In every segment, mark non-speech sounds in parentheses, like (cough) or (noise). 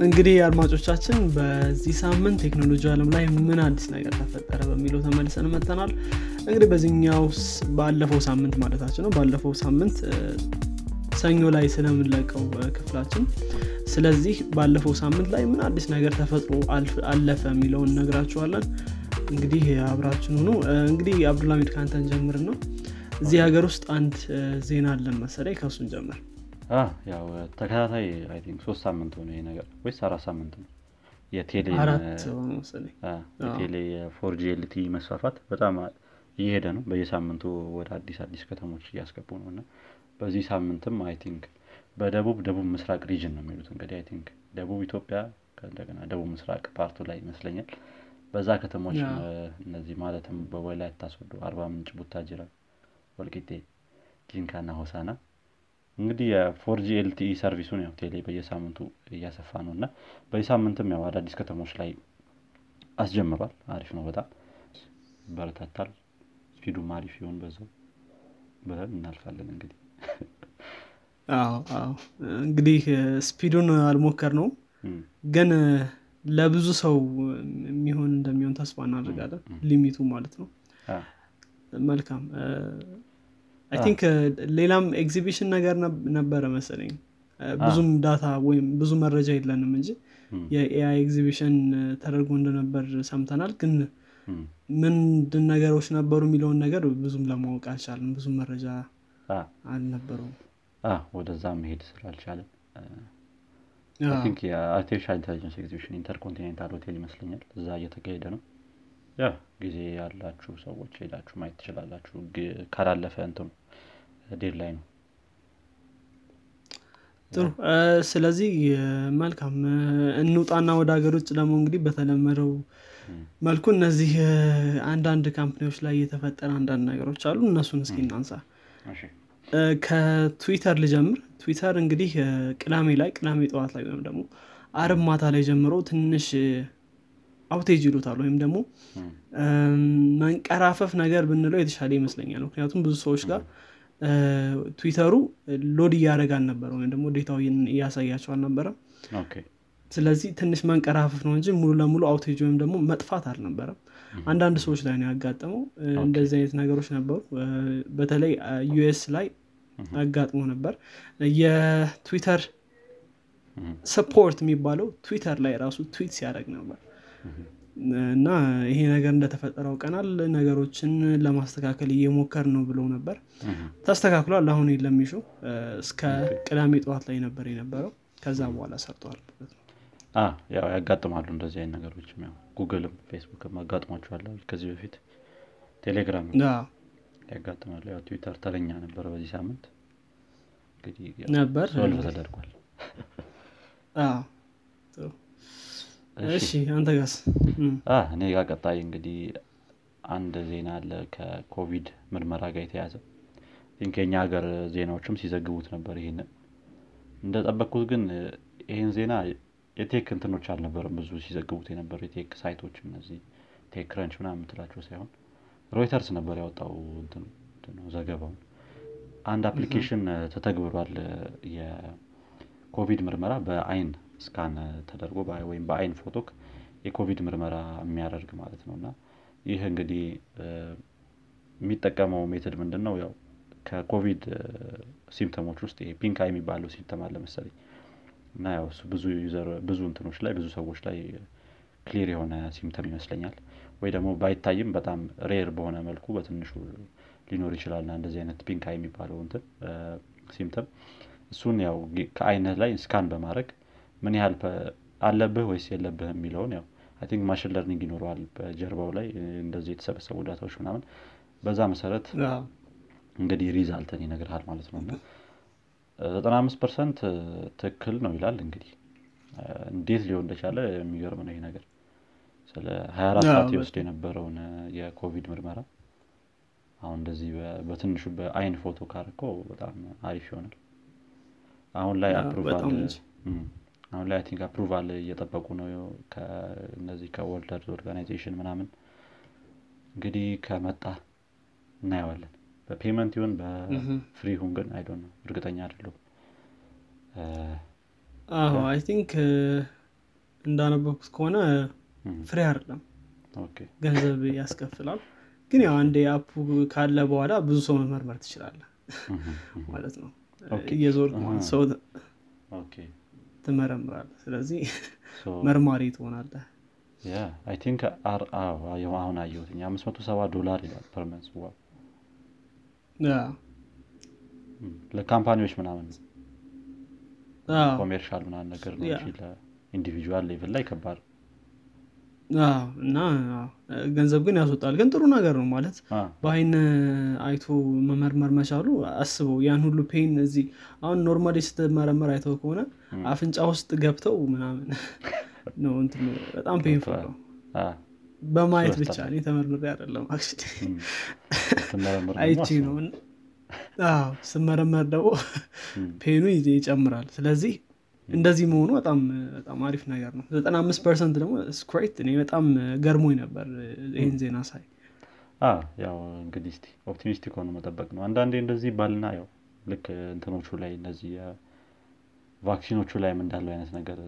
እንግዲህ አድማጮቻችን በዚህ ሳምንት ቴክኖሎጂ አለም ላይ ምን አዲስ ነገር ተፈጠረ በሚለው ተመልሰን መተናል እንግዲህ በዚህኛው ባለፈው ሳምንት ማለታችን ነው። ባለፈው ሳምንት ሰኞ ላይ ስለምንለቀው ክፍላችን ስለዚህ ባለፈው ሳምንት ላይ ምን አዲስ ነገር ተፈጥሮ አለፈ የሚለውን እነግራችኋለን። እንግዲህ አብራችን ሆኑ እንግዲህ አብዱልሚድ ካንተን ጀምር ነው እዚህ ሀገር ውስጥ አንድ ዜና አለን መሰለኝ። ከእሱን ጀምር ያው ተከታታይ I think ሶስት ሳምንት ሆነ ይሄ ነገር ወይስ አራት ሳምንት ነው? የቴሌ 4G LTE መስፋፋት በጣም እየሄደ ነው። በየሳምንቱ ወደ አዲስ አዲስ ከተሞች እያስገቡ ነው። እና በዚህ ሳምንትም I think በደቡብ ደቡብ ምስራቅ region ነው የሚሉት። እንግዲህ I think ደቡብ ኢትዮጵያ እንደገና ደቡብ ምስራቅ part ኡ ላይ ይመስለኛል። በዛ ከተሞች እነዚህ ማለትም በወላይታ ሶዶ አርባ ምንጭ ቡታጅራ ወልቂጤ ጂንካና ሆሳና እንግዲህ የ 4G LTE service ኡን ያው ቴሌ በየሳምንቱ እያሰፋ ነው እና በዚህ ሳምንትም ያው አዳዲስ ከተሞች ላይ አስጀምሯል። አሪፍ ነው በጣም። ይበረታታል speed ኡም አሪፍ ይሆን በዛው ብለን እናልፋለን እንግዲህ። (laughs) እንግዲህ speed ኡን አልሞከርነው ግን ለብዙ ሰው የሚሆን እንደሚሆን ተስፋ እናደርጋለን። limit ኡ ማለት ነው። መልካም I think ሌላም ኤግዚቢሽን ነገር ነበረ መሰለኝ። ብዙም data ወይም ብዙ መረጃ የለንም እንጂ የ AI ኤግዚቢሽን ተደርጎ እንደነበር ሰምተናል። ግን ምንድን ነገሮች ነበሩ የሚለውን ነገር ብዙም ለማወቅ አልቻልንም ብዙም መረጃ አልነበረውም። ወደዛ መሄድ ስላልቻለን think የ artificial intelligence ኤግዚቢሽን ኢንተርኮንቲኔንታል ሆቴል ይመስለኛል እዛ እየተካሄደ ነው። ያ ጊዜ ያላችሁ ሰዎች ሄዳችሁ ማየት ትችላላችሁ። ካላለፈ እንትኑ deadline ነው። ጥሩ። ስለዚህ መልካም። እንውጣና ወደ ሀገር ውጭ ደግሞ እንግዲህ በተለመደው መልኩ እነዚህ አንዳንድ company ዎች ላይ የተፈጠረ አንዳንድ ነገሮች አሉ። እነሱን እስኪ እናንሳ። ከትዊተር ልጀምር። ትዊተር እንግዲህ ቅዳሜ ላይ ቅዳሜ ጠዋት ላይ ወይም ደግሞ አርብ ማታ ላይ ጀምሮ ትንሽ outage ይሉታል ወይም ደግሞ መንቀራፈፍ ነገር ብንለው የተሻለ ይመስለኛል። ምክንያቱም ብዙ ሰዎች ጋር ትዊተሩ load እያደረግ አልነበረ ወይም ደግሞ data ው እያሳያቸው አልነበረም። ስለዚህ ትንሽ መንቀራፈፍ ነው እንጂ ሙሉ ለሙሉ outage ወይም ደግሞ መጥፋት አልነበረም። አንዳንድ ሰዎች ላይ ነው ያጋጠመው። እንደዚህ አይነት ነገሮች ነበሩ። በተለይ ዩኤስ ላይ አጋጥሞ ነበር። የትዊተር support የሚባለው ትዊተር ላይ ራሱ ትዊት ሲያደርግ ነበር እና ይሄ ነገር እንደተፈጠረ አውቀናል ነገሮችን ለማስተካከል እየሞከር ነው ብለው ነበር። ተስተካክሏል። አሁን ላይ issue ው እስከ ቅዳሜ ጠዋት ላይ ነበር የነበረው። ከዛ በኋላ ሰርተዋል ያው ያጋጥማሉ እንደዚህ አይነት ነገሮች ያው ጉግልም ፌስቡክም አጋጥሟቸዋል ከዚህ በፊት ቴሌግራም ያጋጥማሉ። ያው ትዊተር ተረኛ ነበረ በዚህ ሳምንት። ነበር? ተደርጓል እሺ። አንተ ጋርስ እኔ ጋር ቀጣይ እንግዲህ አንድ ዜና አለ ከኮቪድ ምርመራ ጋር የተያያዘ ከኛ ሀገር ዜናዎችም ሲዘግቡት ነበር ይህንን እንደጠበቅኩት ግን ይህን ዜና የ tech እንትኖች አልነበረም ብዙ ሲዘግቡት የነበሩ የ tech site ኦች እነዚህ TechCrunch ምናምን የምትላቸው ሳይሆን ሮይተርስ ነበር ያወጣው ዘገባውን። አንድ application ተተግብሯል የኮቪድ ምርመራ በአይን scan ተደርጎ ወይም በአይን ፎቶ የኮቪድ ምርመራ የሚያደርግ ማለት ነው። እና ይህ እንግዲህ የሚጠቀመው method ምንድን ነው ያው ከኮቪድ symptom ኦች ውስጥ pink eye የሚባለው symptom አለ መሰለኝ። እና ያው ብዙ ብዙ እንትኖች ላይ ብዙ ሰዎች ላይ clear የሆነ symptom ይመስለኛል። ወይ ደግሞ ባይታይም በጣም rare በሆነ መልኩ በትንሹ ሊኖር ይችላል። ና እንደዚህ አይነት pink eye የሚባለው እንትን symptom እሱን ያው ከአይንህ ላይ scan በማድረግ ምን ያህል አለብህ ወይስ የለብህ የሚለውን ያው I think machine learning ይኖረዋል በጀርባው ላይ እንደዚህ የተሰበሰቡ data ዎች ምናምን። በዛ መሰረት እንግዲህ result ን ይነግርሃል ማለት ነው። እና ዘጠና አምስት percent ትክክል ነው ይላል እንግዲህ። እንዴት ሊሆን እንደቻለ የሚገርም ነው ይህ ነገር። ስለ ሀያ አራት ሰዓት ይወስድ የነበረውን የኮቪድ ምርመራ። አሁን እንደዚህ በትንሹ በአይን ፎቶ ካርኮ በጣም አሪፍ ይሆናል። አሁን ላይ approval አሁን ላይ think approval እየጠበቁ ነው እነዚህ ከ World Organization ምናምን። እንግዲህ ከመጣ እናየዋለን። በ payment ይሁን በ free ሁን ግን I don't know እርግጠኛ አይደለሁም። አዎ I think እንዳነበብኩት ከሆነ free አይደለም። ገንዘብ ያስከፍላል። ግን ያው አንድ app ኡ ካለ በኋላ ብዙ ሰው መመርመር ትችላለ ማለት ነው። እየዞር ሰው ትመረምራለ ስለዚህ (laughs) መርማሪ ትሆናለ I think አሁን አየሁትኝ አምስት መቶ ሰባ ዶላር ይላል per month wow። ለ company ዎች ምናምን commercial ምናምን ነገር ነው ለ individual level ላይ ከባድ እና ገንዘብ ግን ያስወጣል። ግን ጥሩ ነገር ነው ማለት በአይን አይቶ መመርመር መቻሉ አስበው። ያን ሁሉ pain እዚህ አሁን normally ስትመረመር አይተው ከሆነ አፍንጫ ውስጥ ገብተው ምናምን (laughs) ነው በጣም painful ነው። በማየት ብቻ እኔ ተመርምሬ አይደለም (laughs) አይቼ ነው ስመረመር ደግሞ (laughs) pain ኡ ይጨምራል። ስለዚህ እንደዚህ መሆኑ በጣም በጣም አሪፍ ነገር ነው። ዘጠና አምስት percent ደግሞ accurate እኔ በጣም ገርሞኝ ነበር ይህን ዜና ሳይ። ያው እንግዲህ ስ optimistic ሆኖ መጠበቅ ነው። አንዳንዴ እንደዚህ ባልና ያው ልክ እንትኖቹ ላይ እነዚህ vaccine ኦቹ ላይም እንዳለው አይነት ነገር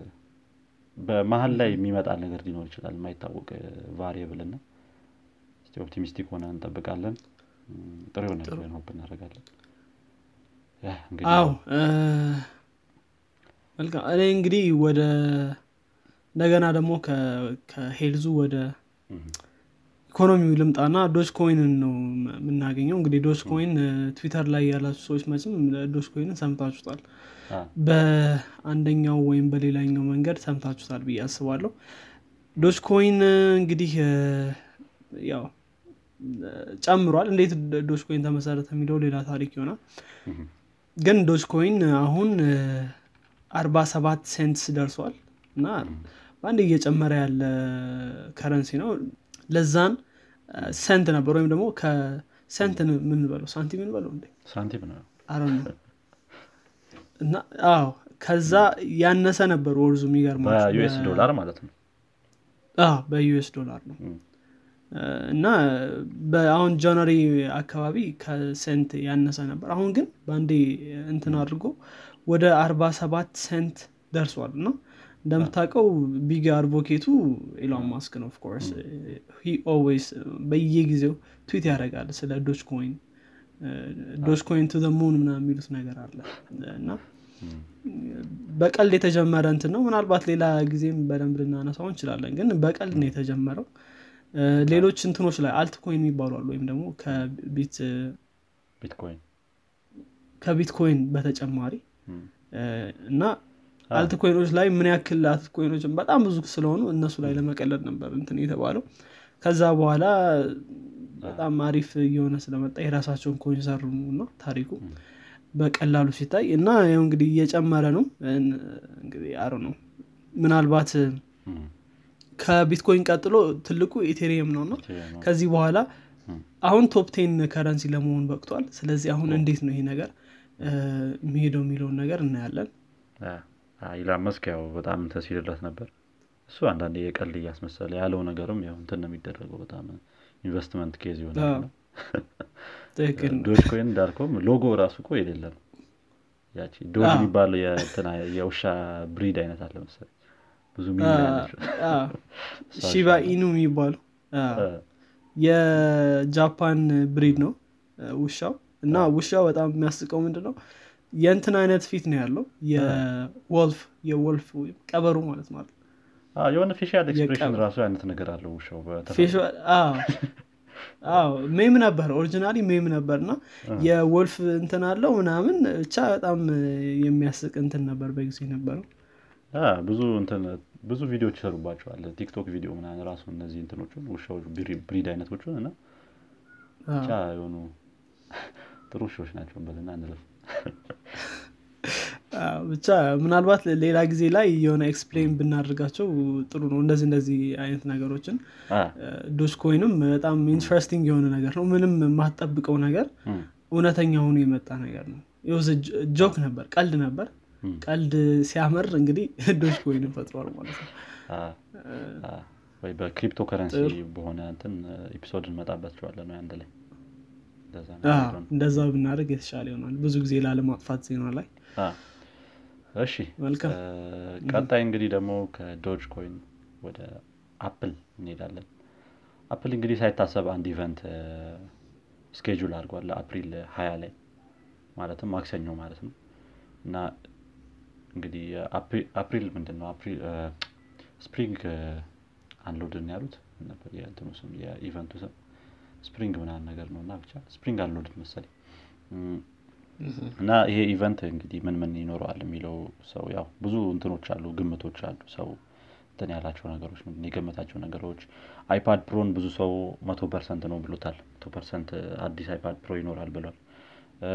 በመሀል ላይ የሚመጣ ነገር ሊኖር ይችላል የማይታወቅ variable እና optimistic ሆነ እንጠብቃለን። ጥሩ የሆነ hope እናደርጋለን። አዎ መልካም። እኔ እንግዲህ ወደ እንደገና ደግሞ ከ health ኡ ወደ ኢኮኖሚው ልምጣና Dogecoin ን ነው የምናገኘው። እንግዲህ Dogecoin ትዊተር ላይ ያላችሁ ሰዎች መችም Dogecoin ን ሰምታችሁታል በአንደኛው ወይም በሌላኛው መንገድ ሰምታችሁታል ብዬ አስባለሁ። Dogecoin እንግዲህ ያው ጨምሯል። እንዴት Dogecoin ተመሰረተ የሚለው ሌላ ታሪክ ይሆናል። ግን Dogecoin አሁን አርባ ሰባት cents ደርሷል። እና በአንድ እየጨመረ ያለ currency ነው። less than cent ነበር ወይም ደግሞ ከ cent ምን በለው ሳንቲም ምን በለው እንዴ? ሳንቲም ነው። እና አዎ ከዛ ያነሰ ነበር ወርዙ በ US ዶላር ማለት ነው። በ US ዶላር ነው። እና አሁን ጃንዋሪ አካባቢ ከ cent ያነሰ ነበር። አሁን ግን በአንዴ እንትን አድርጎ ወደ 47 cent ደርሷል እና እንደምታውቀው big advocate ኡ ኤሎን ማስክ ነው of course always በየጊዜው ትዊት ያደርጋል ስለ Dogecoin Dogecoin to the moon ምና የሚሉት ነገር አለ እና በቀልድ የተጀመረ እንትን ነው። ምናልባት ሌላ ጊዜም በደንብ ልናነሳው እንችላለን ግን በቀልድ ነው የተጀመረው። ሌሎች እንትኖች ላይ altcoin የሚባሉ አሉ ወይም ደግሞ ከቢት ቢትኮይን። ከቢትኮይን በተጨማሪ እና altcoin ኦች ላይ ምን ያክል altcoin ኦችን በጣም ብዙ ስለሆኑ እነሱ ላይ ለመቀለድ ነበር እንትን የተባለው። ከዛ በኋላ በጣም አሪፍ እየሆነ ስለመጣ የራሳቸውን coin ሰሩ ነው ታሪኩ። በቀላሉ ሲታይ እና ያው እንግዲህ እየጨመረ ነው። እንግዲህ አሩ ነው ምናልባት ከቢትኮይን ቀጥሎ ትልቁ Ethereum ነው ነው። ከዚህ በኋላ አሁን top ten currency ለመሆን በቅቷል። ስለዚህ አሁን እንዴት ነው ይሄ ነገር የሚሄደው የሚለውን ነገር እናያለን። ኢላን ማስክ ያው በጣም እንትን ሲልለት ነበር። እሱ አንዳንድ የቀልድ እያስመሰለ ያለው ነገርም ያው እንትን ነው የሚደረገው በጣም investment case ይሆናል ነው። Dogecoin እንዳልከውም ሎጎ ራሱ እኮ የሌለ ነው ያቺ doge የሚባለው የውሻ breed አይነት አለ መሰለኝ። ብዙ (laughs) Shiba Inu የሚባሉ የጃፓን breed ነው። ውሻው እና ውሻው በጣም የሚያስቀው ምንድን ነው የእንትን አይነት ፊት ነው ያለው። የ wolf የ wolf ወይም ቀበሩ ማለት ማለት የሆነ facial expression ራሱ አይነት ነገር አለው ውሻው meme ነበር። originally meme ነበር እና የ wolf እንትን አለው ምናምን ብቻ በጣም የሚያስቅ እንትን ነበር በጊዜ ነበረው ብዙ ብዙ ቪዲዮዎች ይሰሩባቸዋል። ቲክቶክ ቪዲዮ ምናምን ራሱ እነዚህ እንትኖቹን ውሻዎች breed አይነቶቹን እና ብቻ የሆኑ ጥሩ ውሾች ናቸው በልና እንለፍ (laughs) ብቻ ምናልባት ሌላ ጊዜ ላይ የሆነ explain ብናደርጋቸው ጥሩ ነው። እንደዚህ እንደዚህ አይነት ነገሮችን Dogecoin ም በጣም interesting የሆነ ነገር ነው። ምንም የማትጠብቀው ነገር እውነተኛ ሆኖ የመጣ ነገር ነው። joke ነበር ቀልድ ነበር። ቀልድ ሲያመር እንግዲህ (laughs) Dogecoin ፈጥሯል ማለት ነው። ወይ በክሪፕቶ ከረንሲ በሆነ እንትን episode እንመጣባቸዋለን አንድ ላይ እንደዛ ብናደርግ የተሻለ ይሆናል። ብዙ ጊዜ ላለማጥፋት ዜና ላይ። እሺ ቀጣይ እንግዲህ ደግሞ ከ Dogecoin ወደ አፕል እንሄዳለን። አፕል እንግዲህ ሳይታሰብ አንድ event schedule አድርጓል ለአፕሪል ሀያ ላይ ማለትም ማክሰኞ ማለት ነው። እና እንግዲህ አፕሪል ምንድን ነው Spring Unloaded ያሉት። ነበር የ event ቱ ስም Spring ምናምን ነገር ነው። እና ብቻ Spring Unloaded መሰለኝ። እና ይሄ event እንግዲህ ምን ምን ይኖረዋል የሚለው ሰው ያው ብዙ እንትኖች አሉ ግምቶች አሉ። ሰው እንትን ያላቸው ነገሮች የገመታቸው ነገሮች። iPad Pro ን ብዙ ሰው መቶ percent ነው ብሎታል። መቶ percent አዲስ iPad Pro ይኖራል ብሏል።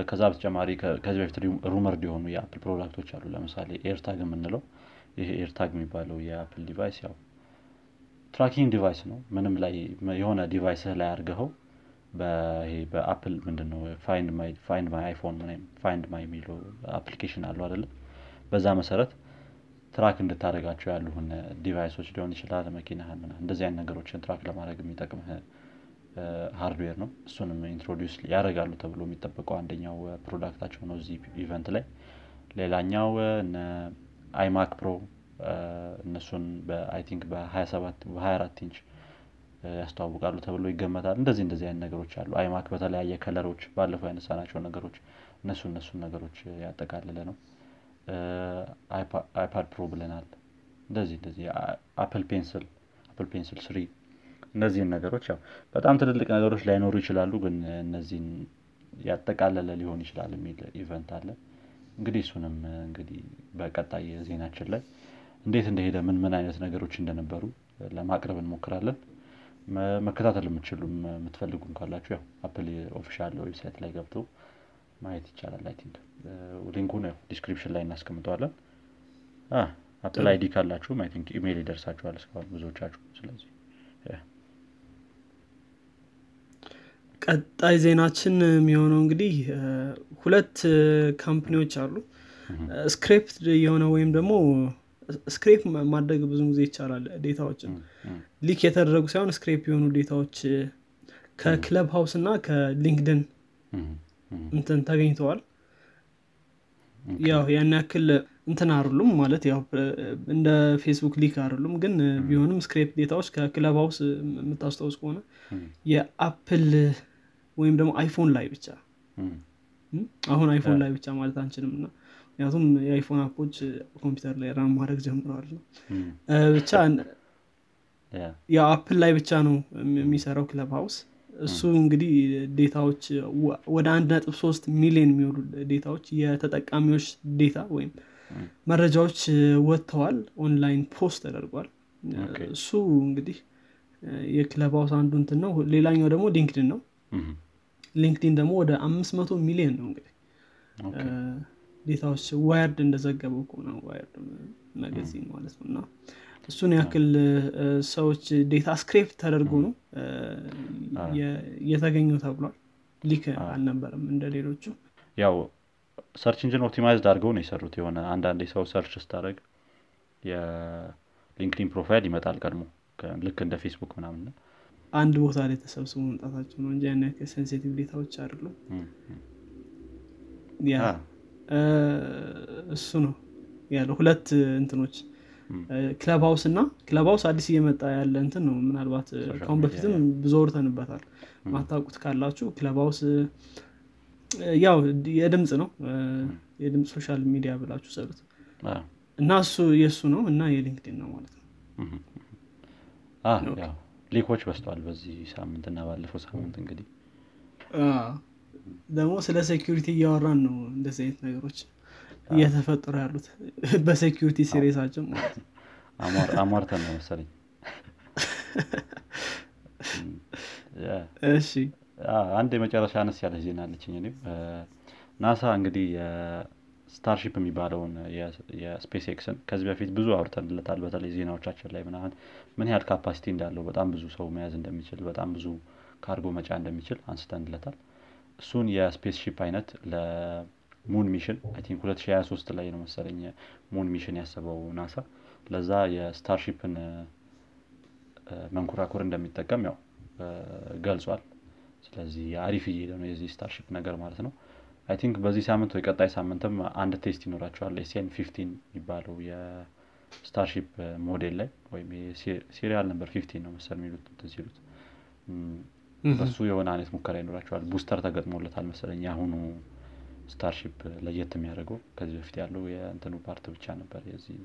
ከዛ በተጨማሪ ከዚህ በፊት rumored የሆኑ የ Apple product ኦች አሉ። ለምሳሌ AirTag የምንለው ይሄ AirTag የሚባለው የ Apple device ያው tracking device ነው። ምንም ላይ የሆነ device ህ ላይ አድርገኸው በ Apple ምንድነው Find My iPhone Find My የሚለው application አለው አይደለም በዛ መሰረት track እንድታደረጋቸው ያሉህን device ኦች ሊሆን ይችላል መኪናህን እንደዚህ አይነት ነገሮችን track ለማድረግ የሚጠቅምህ hardware ነው። እሱንም introduce ያደረጋሉ ተብሎ የሚጠበቀው አንደኛው product ኣቸው ነው እዚህ event ላይ። ሌላኛው iMac Pro እነሱን በ I think በ27 በ24 ኢንች ያስተዋውቃሉ ተብሎ ይገመታል። እንደዚህ እንደዚህ አይነት ነገሮች አሉ። iMac በተለያየ color ኦች ባለፈው ያነሳናቸው ነገሮች እነሱ እነሱን ነገሮች ያጠቃልለ ነው። iPad Pro ብለናል። እንደዚህ እንደዚህ Apple Pencil Apple Pencil 3 እነዚህን ነገሮች ያው በጣም ትልልቅ ነገሮች ላይኖሩ ይችላሉ ግን እነዚህን ያጠቃለለ ሊሆን ይችላል የሚል event አለ። እንግዲህ እሱንም እንግዲህ በቀጣይ ዜናችን ላይ እንዴት እንደሄደ ምን ምን አይነት ነገሮች እንደነበሩ ለማቅረብ እንሞክራለን። መከታተል የምትችሉ የምትፈልጉም ካላችሁ ያው Apple official website ላይ ገብተው ማየት ይቻላል I think። link ኡን description ላይ እናስቀምጠዋለን። Apple ID ካላችሁም I think ኢሜይል ይደርሳችኋል እስካሁን ብዙዎቻችሁ ስለዚህ። ቀጣይ ዜናችን የሚሆነው እንግዲህ ሁለት company ዎች አሉ። scrape የሆነ ወይም ደግሞ scrape ማድረግ ብዙ ጊዜ ይቻላል data ዎችን። leak የተደረጉ ሳይሆን scrape የሆኑ data ዎች ከ Clubhouse እና ከ LinkedIn እንትን ተገኝተዋል። ያው ያን ያክል እንትን አይደሉም ማለት ያው እንደ Facebook leak አይደሉም ግን ቢሆንም scrape data ዎች ከ Clubhouse የምታስታውስ ከሆነ የ Apple ወይም ደግሞ iPhone ላይ ብቻ አሁን iPhone ላይ ብቻ ማለት አንችልም እና ምክንያቱም የ iPhone app ኦች ኮምፒውተር ላይ run ማድረግ ጀምረዋል። ነው ብቻ የ Apple ላይ ብቻ ነው የሚሰራው Clubhouse እሱ እንግዲህ data ዎች ወደ አንድ ነጥብ ሶስት ሚሊዮን የሚሆኑ data ዎች የተጠቃሚዎች data ወይም መረጃዎች ወጥተዋል። online post ተደርጓል። እሱ እንግዲህ የ Clubhouse አንዱ እንትን ነው። ሌላኛው ደግሞ LinkedIn ነው። LinkedIn ደግሞ ወደ አምስት መቶ ሚሊዮን ነው እንግዲህ data ዎች Wired እንደዘገበው ከሆነ Wired magazine ማለት ነው። እና እሱን ያክል ሰዎች data scraped ተደርጎ ነው የተገኘው ተብሏል። leak አልነበረም እንደ ሌሎቹ። ያው search engine optimized አድርገው ነው የሰሩት የሆነ አንዳንድ ሰው search ስታደረግ የ LinkedIn profile ይመጣል ቀድሞ ልክ እንደ ፌስቡክ ምናምን አንድ ቦታ ላይ ተሰብስቦ መምጣታቸው ነው እንጂ ያን ያክል sensitive data ዎች አይደሉም። ያ እሱ ነው ያለው። ሁለት እንትኖች Clubhouse እና Clubhouse አዲስ እየመጣ ያለ እንትን ነው። ምናልባት ካሁን በፊትም ብዙ አውርተንበታል ማታውቁት ካላችሁ Clubhouse ያው የድምፅ ነው። የድምፅ social media ብላችሁ ሰሩት። እና እሱ የእሱ ነው እና የ LinkedIn ነው ማለት ነው። leak ኦች በዝተዋል በዚህ ሳምንት እና ባለፈው ሳምንት እንግዲህ ደግሞ ስለ security እያወራን ነው እንደዚህ አይነት ነገሮች እየተፈጠሩ ያሉት (laughs) በ security series ኣቸው ማለት ነው። አሟርተን ነው መሰለኝ። (laughs) እሺ። አንድ የመጨረሻ አነስ ያለች ዜና አለችኝ እኔም። NASA እንግዲህ Starship የሚባለውን የ SpaceX ን ከዚህ በፊት ብዙ አውርተንለታል። በተለይ ዜናዎቻችን ላይ ምናምን ምን ያህል capacity እንዳለው በጣም ብዙ ሰው መያዝ እንደሚችል በጣም ብዙ ካርጎ መጫ እንደሚችል አንስተንለታል እሱን የ spaceship አይነት ለ moon mission I think 2023 ላይ ነው መሰለኝ moon mission ያሰበው NASA። ለዛ የ Starship ን መንኮራኩር እንደሚጠቀም ያው ገልጿል። ስለዚህ አሪፍ እየሄደ ነው የዚህ Starship ነገር ማለት ነው። I think በዚህ ሳምንት ወይ ቀጣይ ሳምንትም አንድ test ይኖራቸዋል SN fifteen የሚባለው የ Starship ሞዴል ላይ ወይም serial number fifteen ነው መሰል የሚሉት ሲሉት በሱ የሆነ አይነት ሙከራ ይኖራቸዋል። booster ተገጥሞለታል መሰለኝ የአሁኑ Starship ለየት የሚያደርገው። ከዚህ በፊት ያለው የእንትኑ part ብቻ ነበር የዚህ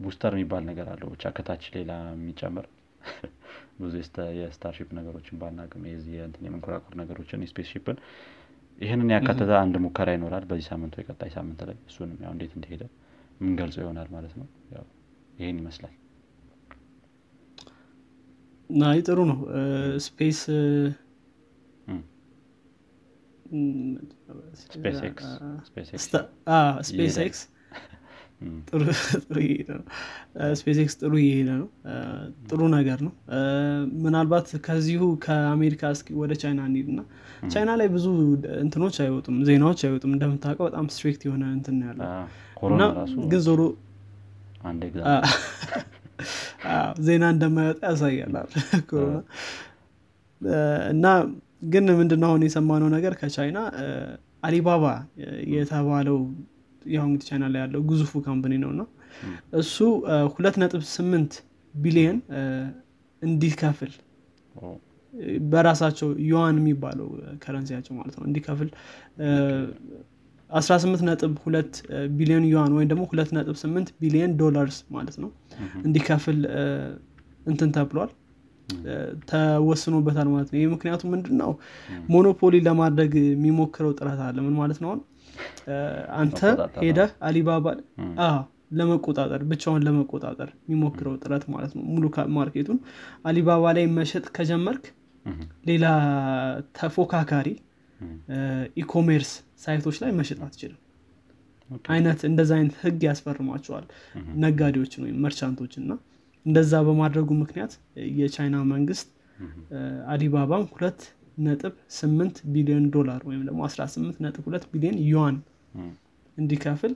booster የሚባል ነገር አለው ብቻ ከታች ሌላ የሚጨምር። (laughs) ብዙ የ Starship ነገሮችን ባናቅም የዚህ የመንኮራኩር ነገሮችን የ spaceship ን ይህንን ያካተተ አንድ ሙከራ ይኖራል በዚህ ሳምንት ወይ ቀጣይ ሳምንት ላይ እሱንም ያው እንዴት እንደሄደ የምንገልጸው ይሆናል ማለት ነው። ይህን ይመስላል አይ ጥሩ ነው። Space SpaceX ጥሩ እየሄደ ነው። SpaceX ጥሩ እየሄደ ነው። ጥሩ ነገር ነው። ምናልባት ከዚሁ ከአሜሪካ እስኪ ወደ ቻይና እንሂድ እና ቻይና ላይ ብዙ እንትኖች አይወጡም ዜናዎች አይወጡም። እንደምታውቀው በጣም ስትሪክት የሆነ እንትን ያለው እና ግን ዞሮ (laughs) ዜና እንደማይወጣ ያሳያል (laughs) ኮሮና። እና ግን ምንድነው አሁን የሰማነው ነገር ከቻይና አሊባባ የተባለው እንግዲህ ቻይና ላይ ያለው ግዙፉ ካምፕኒ ነው እና እሱ ሁለት ነጥብ ስምንት ቢሊየን እንዲከፍል በራሳቸው ዩዋን የሚባለው ከረንሲያቸው ማለት ነው እንዲከፍል 18 ነጥብ ሁለት ቢሊዮን ዩዋን ወይም ደግሞ ሁለት ነጥብ ስምንት ቢሊዮን ዶላርስ ማለት ነው እንዲከፍል እንትን ተብሏል። ተወስኖበታል ማለት ነው። ይህ ምክንያቱ ምንድን ነው ሞኖፖሊ ለማድረግ የሚሞክረው ጥረት አለ። ምን ማለት ነው አንተ ሄደህ አሊባባ ለመቆጣጠር ብቻውን ለመቆጣጠር የሚሞክረው ጥረት ማለት ነው። ሙሉ market ኡን Alibaba ላይ መሸጥ ከጀመርክ ሌላ ተፎካካሪ e-commerce site ኦች ላይ መሸጥ አትችልም። አይነት እንደዛ አይነት ህግ ያስፈርማቸዋል ነጋዴዎችን ወይም merchant ኦችን እና እንደዛ በማድረጉ ምክንያት የቻይና መንግስት አሊባባን ሁለት ነጥብ ስምንት ቢሊዮን ዶላር ወይም ደግሞ 18 ነጥብ ሁለት ቢሊዮን ዩዋን እንዲከፍል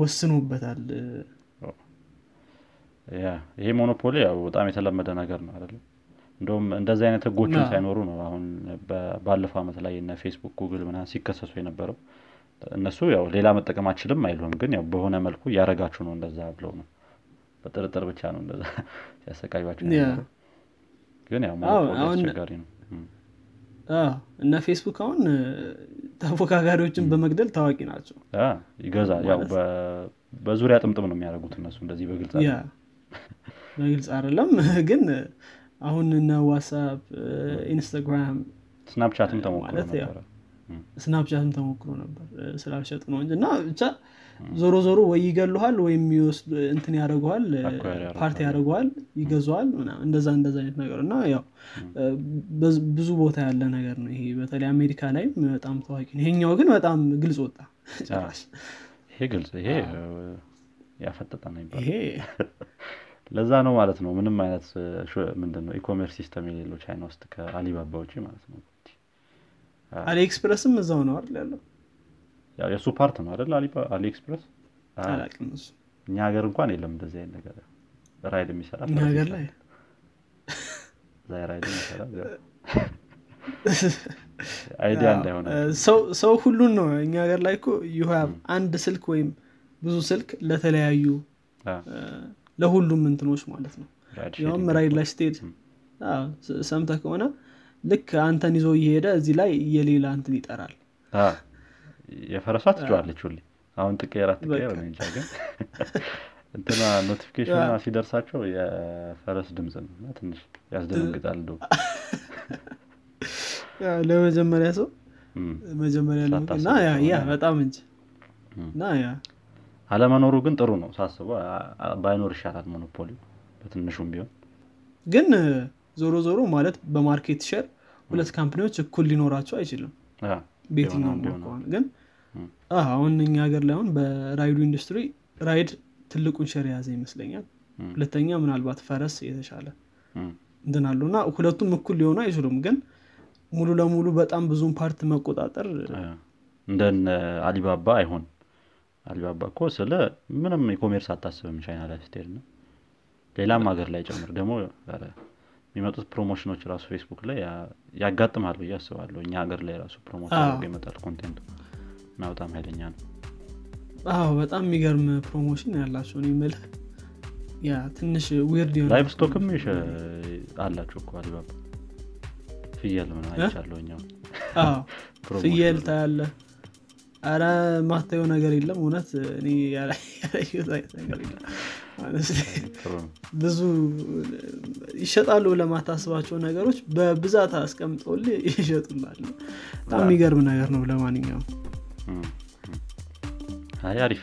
ወስኖበታል። ይሄ monopoly ያው በጣም የተለመደ ነገር ነው አይደለም እንደውም እንደዚህ አይነት ህጎችን ሳይኖሩ ነው አሁን ባለፈው አመት ላይ እነ Facebook Google ምና ሲከሰሱ የነበረው። እነሱ ያው ሌላ መጠቀም አችልም አይሉም ግን ያው በሆነ መልኩ እያረጋችሁ ነው እንደዛ ብለው ነው። በጥርጥር ብቻ ነው እንደዛ (laughs) ሲያሰቃዩቸው ግን ያው አስቸጋሪ ነው። እነ ፌስቡክ አሁን ተፎካካሪዎችን በመግደል ታዋቂ ናቸው። ይገዛል። ያው በዙሪያ ጥምጥም ነው የሚያደርጉት እነሱ እንደዚህ በግልጽ በግልጽ አይደለም። (laughs) ግን አሁን እነ ዋትሳፕ ኢንስታግራም ስናፕቻትም ተሞክሮ ስናፕቻትም ተሞክሮ ነበር ስላልሸጡ ነው እንጂ እና ብቻ ዞሮ ዞሮ ወይ ይገሉሃል ወይም እንትን ያደረገዋል ፓርቲ ያደረገዋል ይገዙዋል እንደዛ እንደዛ አይነት ነገር እና ያው ብዙ ቦታ ያለ ነገር ነው ይሄ። በተለይ አሜሪካ ላይም በጣም ታዋቂ ነው። ይሄኛው ግን በጣም ግልጽ ወጣ ይሄ ግልጽ ይሄ ያፈጠጠ ነው ይሄ ለዛ ነው ማለት ነው። ምንም አይነት ምንድነው e-commerce system የሌለው ቻይና ውስጥ ከአሊባባ ውጭ ማለት ነው። AliExpress ም እዛው ነው አይደል ያለው? የእሱ part ነው አይደል? AliExpress አላቅም እሱ። እኛ ሀገር እንኳን የለም እንደዚህ አይነት ነገር። Ride የሚሰራ ሀገር ላይ? Ride የሚሰራ (laughs) idea እንዳይሆነ ሰው ሁሉን ነው እኛ ሀገር ላይ እኮ you have አንድ ስልክ ወይም ብዙ ስልክ ለተለያዩ ለሁሉም እንትኖች ማለት ነው። ያውም Ride ላይ ስትሄድ ሰምተ ከሆነ ልክ አንተን ይዞ እየሄደ እዚህ ላይ የሌላ እንትን ይጠራል። የፈረሷ ትችዋለች ሁሌ። አሁን እንጃ ግን (laughs) እንትና notification ሲደርሳቸው የፈረስ ድምፅ ነው ትንሽ ያስደነግጣል እንደ ለመጀመሪያ ሰው መጀመሪያ እና ያ በጣም እንጂ እና ያ አለመኖሩ ግን ጥሩ ነው ሳስበው። ባይኖር ይሻላል monopoly በትንሹም ቢሆን። ግን ዞሮ ዞሮ ማለት በ market share ሁለት company ዎች እኩል ሊኖራቸው አይችልም። ቤትኛው ከሆነ ግን አሁን እኛ ሀገር ላይ አሁን በ Ride ኡ ኢንዱስትሪ Ride ትልቁን share የያዘ ይመስለኛል። ሁለተኛ ምናልባት ፈረስ የተሻለ እንትን አሉ እና ሁለቱም እኩል ሊሆኑ አይችሉም። ግን ሙሉ ለሙሉ በጣም ብዙን part መቆጣጠር እንደ አሊባባ አይሆን አሊባባ እኮ ስለ ምንም e-commerce አታስብም ቻይና ላይ ስትሄድ ነው። ሌላም ሀገር ላይ ጨምር ደግሞ የሚመጡት promotion ኦች ራሱ ፌስቡክ ላይ ያጋጥማሉ እያስባለሁ እኛ ሀገር ላይ ራሱ promote ይመጣል content ኡ እና በጣም ኃይለኛ ነው። አዎ በጣም የሚገርም promotion ያላቸው ነው። የምልህ ያ ትንሽ weird livestock ም አላቸው እኮ አሊባባ ፍየል ምን አይቻለሁ (laughs) ፍየል ታያለ አረ ማታየው ነገር የለም። እውነት ነገር የለም። ብዙ ይሸጣሉ ለማታስባቸው ነገሮች በብዛት አስቀምጠውል ይሸጡላል በጣም የሚገርም ነገር ነው። ለማንኛውም አሪፍ።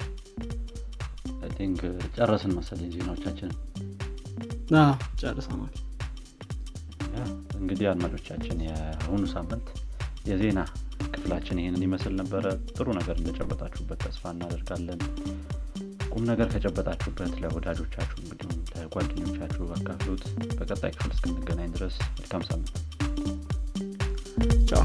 think ጨረስን መሰለኝ ዜናዎቻችንን። ጨርሰናል። እንግዲህ አድማጮቻችን የአሁኑ ሳምንት የዜና ክፍላችን ይህንን ይመስል ነበረ። ጥሩ ነገር እንደጨበጣችሁበት ተስፋ እናደርጋለን። ቁም ነገር ከጨበጣችሁበት ለወዳጆቻችሁ እንግዲሁም ለጓደኞቻችሁ አካፍሉት። በቀጣይ ክፍል እስክንገናኝ ድረስ መልካም ሳምንት። ቻው